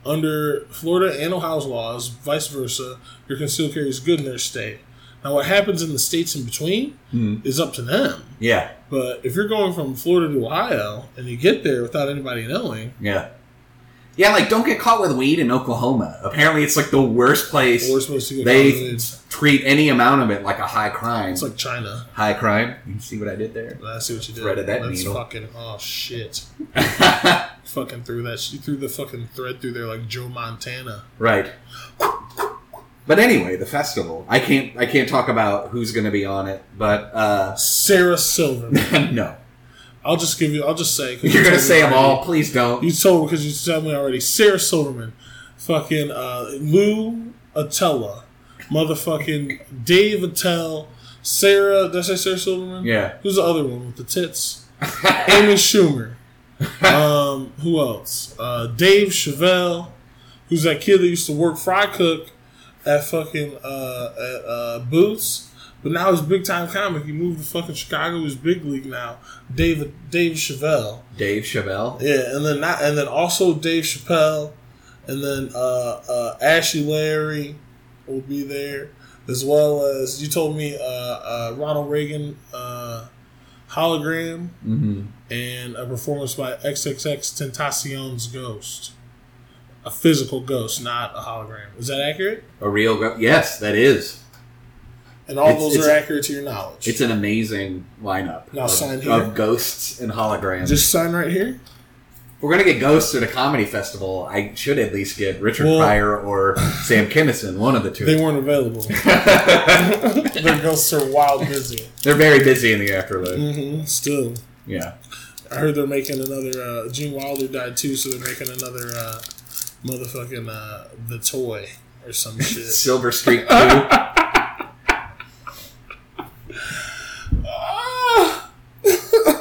under Florida and Ohio's laws, vice versa, your concealed carry is good in their state. Now, what happens in the states in between hmm. is up to them. yeah, But if you're going from Florida to Ohio and you get there without anybody knowing, yeah, yeah. Like, don't get caught with weed in Oklahoma. Apparently, it's like the worst place. we're supposed to get They caught with it. treat any amount of it like a high crime. It's like China. high crime. You see what I did there? I see what you did. Threaded that That's needle. fucking oh shit. fucking threw that. She threw the fucking thread through there like Joe Montana. right. But anyway, the festival. I can't. I can't talk about who's going to be on it. But uh, Sarah Silverman. no, I'll just give you. I'll just say. you're you going to say them already. all. Please don't. You told because you told me already. Sarah Silverman, fucking uh, Lou Attella, motherfucking Dave Attell, Sarah. Did I say Sarah Silverman? Yeah. Who's the other one with the tits? Amy Schumer. Um, who else? Uh, Dave Chevelle, who's that kid that used to work fry cook at fucking uh, at uh, Boots. But now he's big time comic. He moved to fucking Chicago. He's big league now. David Dave Chevelle. Dave Chevelle. Yeah, and then not, and then also Dave Chappelle, and then uh, uh, Ashley Larry will be there, as well as you told me uh, uh, Ronald Reagan uh, hologram Mm-hmm. and a performance by XXXTentacion's Ghost, a physical ghost, not a hologram. Is that accurate? A real. ghost? yes, that is. And all It's- those it's- are accurate to your knowledge. It's an amazing lineup Now of, sign here. of ghosts and holograms. just sign right here. We're gonna get ghosts at a comedy festival. I should at least get Richard Well- Pryor or Sam Kinison, one of the two. They weren't available. Their ghosts are wild busy. They're very busy in the afterlife. hmm Still. Yeah. I heard they're making another. Uh, Gene Wilder died too, so they're making another uh, motherfucking uh, the toy or some shit. Silver Streak 2. Ah! the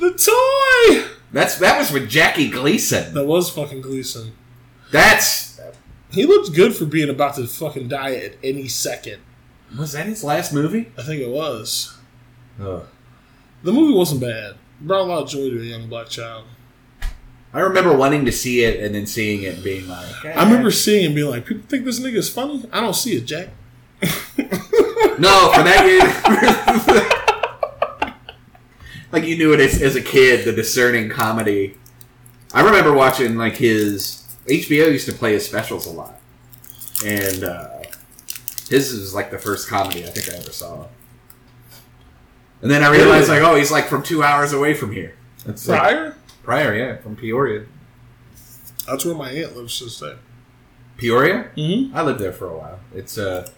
toy That's that was with Jackie Gleason. that was fucking Gleason. That's He looked good for being about to fucking die at any second. Was that his last movie? I think it was. The movie wasn't bad. It brought a lot of joy to a young black child. I remember wanting to see it and then seeing it and being like, I remember seeing it and being like, people think this nigga is funny? I don't see it, Jack. No, for that year. like you knew it as, as a kid, the discerning comedy. I remember watching like his HBO used to play his specials a lot, and uh, his was like the first comedy I think I ever saw. And then I realized like, oh, he's like from two hours away from here. That's like, Pryor? Pryor, yeah, from Peoria. That's where my aunt lives to stay. Peoria. Mm-hmm. I lived there for a while. It's uh,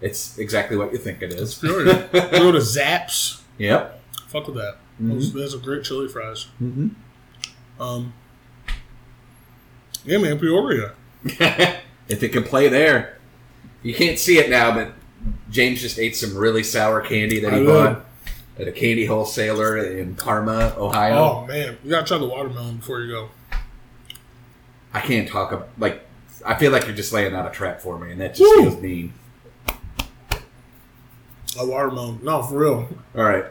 it's exactly what you think it is. Peoria. Go to Zaps. Yep. Fuck with that. Mhm. Those, those are great chili fries. Mm-hmm. Um, yeah, man, Peoria. if it can play there, you can't see it now, but James just ate some really sour candy that he I bought did. At a candy wholesaler in Parma, Ohio. Oh man, you gotta try the watermelon before you go. I can't talk about like. I feel like you're just laying out a trap for me, and that just Woo! feels mean. A watermelon, no, for real. All right,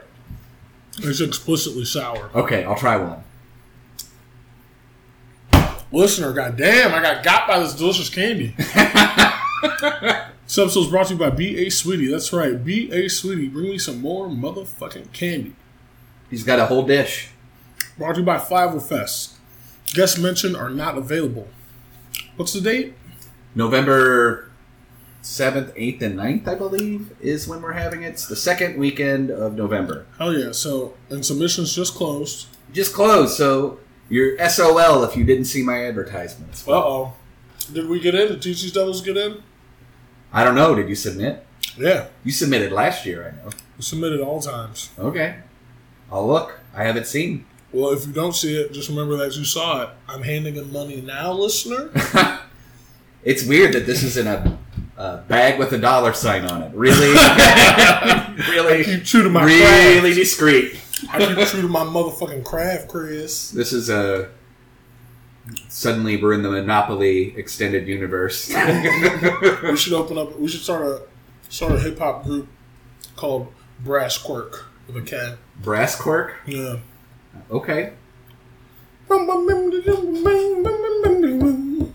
It's explicitly sour. okay, I'll try one. Listener, goddamn, I got got by this delicious candy. this episode is brought to you by B.A. Sweetie. That's right, B.A. Sweetie. Bring me some more motherfucking candy. He's got a whole dish. Brought to you by Five Fest. Guests mentioned are not available. What's the date? November seventh, eighth, and 9th, I believe, is when we're having it. It's the second weekend of November. Hell yeah! So, and submissions just closed. Just closed, so you're SOL if you didn't see my advertisements. Uh oh. Did we get in? Did TC's Devils get in? I don't know. Did you submit? Yeah, You submitted last year, I know. we submitted all times. Okay. I'll look. I haven't seen. Well, if you don't see it, just remember that you saw it. I'm handing in money now, listener. It's weird that this is in a, a bag with a dollar sign on it. Really, really, keep true to my really craft. discreet. I keep true to my motherfucking craft, Chris. This is a. Suddenly, we're in the Monopoly extended universe. We should open up. We should start a start a hip hop group called Brass Quirk with a cat. Brass Quirk. Yeah. Okay. A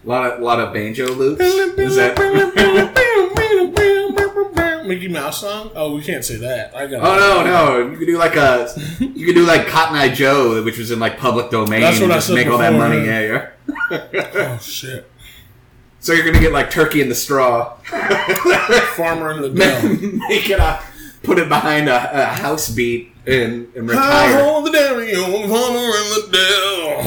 lot of lot of banjo loops. Is that? Mickey Mouse song? Oh, we can't say that. I got. Oh no, no! You could do like a, you could do like Cotton Eye Joe, which was in like public domain. That's what and I just said make all that before, money. yeah. Yeah. Oh shit! So you're gonna get like Turkey in the Straw, Farmer in the Dell. make it a, put it behind a, a house beat and, and I retire. hold the dairy on Farmer in the Dell.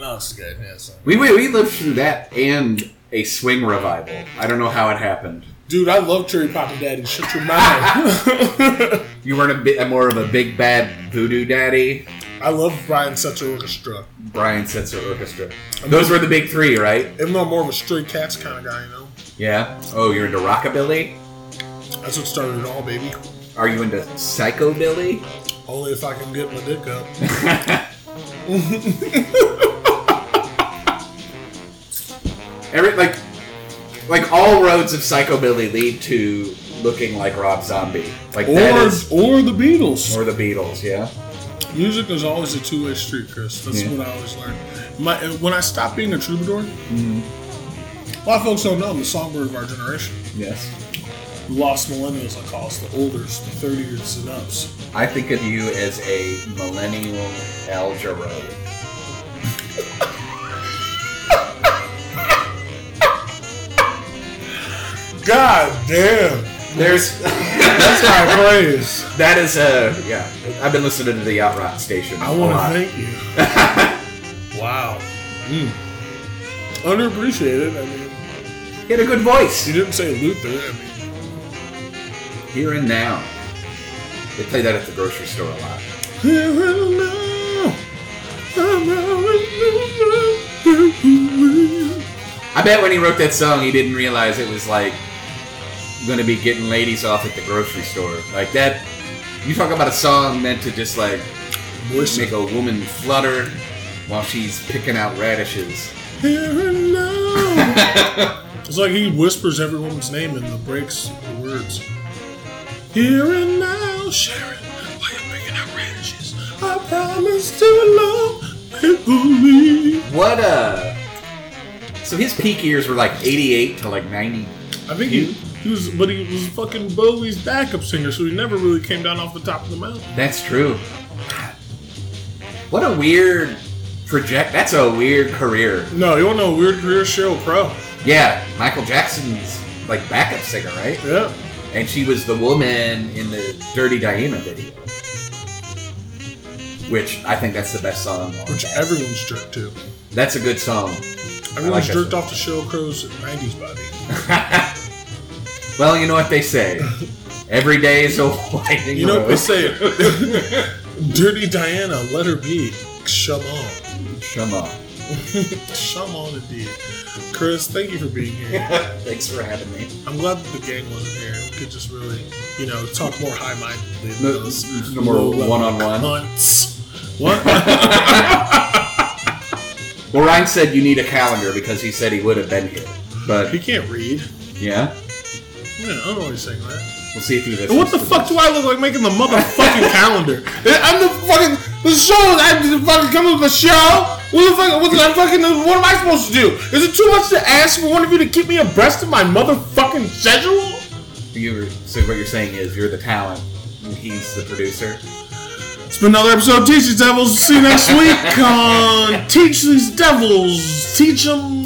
No, it's good. Yeah. We, we we lived through that and a swing revival. I don't know how it happened. Dude, I love Cherry Poppin' Daddy. Shut your mouth. You weren't a bit more of a big bad voodoo daddy. I love Brian Setzer Orchestra. Brian Setzer Orchestra. Those were the big three, right? I'm more of a Stray Cats kind of guy, you know? Yeah. Oh, you're into rockabilly. That's what started it all, baby. Are you into psychobilly? Only if I can get my dick up. Every like, like all roads of psychobilly lead to looking like Rob Zombie. Like that Or, is, or the Beatles. or the Beatles. Yeah. Music is always a two way street, Chris. That's Yeah. what I always learned. My, when I stopped being a troubadour, Mm-hmm. a lot of folks don't know I'm the songbird of our generation. Yes. Lost millennials, I call us the olders, the 30 years and ups. I think of you as a millennial Al Jarreau. God damn. There's That's my praise. that is a yeah. I've been listening to the Yacht Rock station. I a want to thank you. wow. Mm. Underappreciated. I mean, He had a good voice. you didn't say Luther. I mean, Here and now. They play that at the grocery store a lot. here and now. I'm I bet when he wrote that song, he didn't realize it was like going to be getting ladies off at the grocery store. Like that. You talk about a song meant to just like make a woman flutter while she's picking out radishes. Here and now. It's like he whispers every woman's name in the breaks, the words. Here and now, Sharon, while you're picking out radishes, I promise to love and believe. What uh? So his peak years were like '88 to like '90. I think he, he was, but he was fucking Bowie's backup singer, so he never really came down off the top of the mountain. That's true. What a weird project. That's a weird career. No, you want to know a weird career? Sheryl Crow. Yeah, Michael Jackson's like backup singer, right? Yeah. And she was the woman in the Dirty Diana video. Which I think that's the best song. on Which that. everyone's jerked to. That's a good song. Everyone's that jerked off to Sheryl Crow's 90s body. Well, you know what they say. Every day is a winding You know what they say? Dirty Diana, let her be. Shum on. Shut up. Shum on indeed. Chris, thank you for being here. Thanks for having me. I'm glad that the gang wasn't here. We could just really, you know, talk more high mindedly No- no more one-on-one. cunts. What? Well, Ryan said you need a calendar because he said he would have been here. But he can't read. yeah, Yeah, I don't he's saying that. we'll see if he listens. And what the to fuck do I look like making the motherfucking calendar? I'm the fucking the show. I just fucking come with the show. What the fuck? What, the, fucking, what am I supposed to do? Is it too much to ask for one of you to keep me abreast of my motherfucking schedule? You so what you're saying is you're the talent, and he's the producer. It's been another episode of Teach These Devils. See you next week on Teach These Devils. Teach them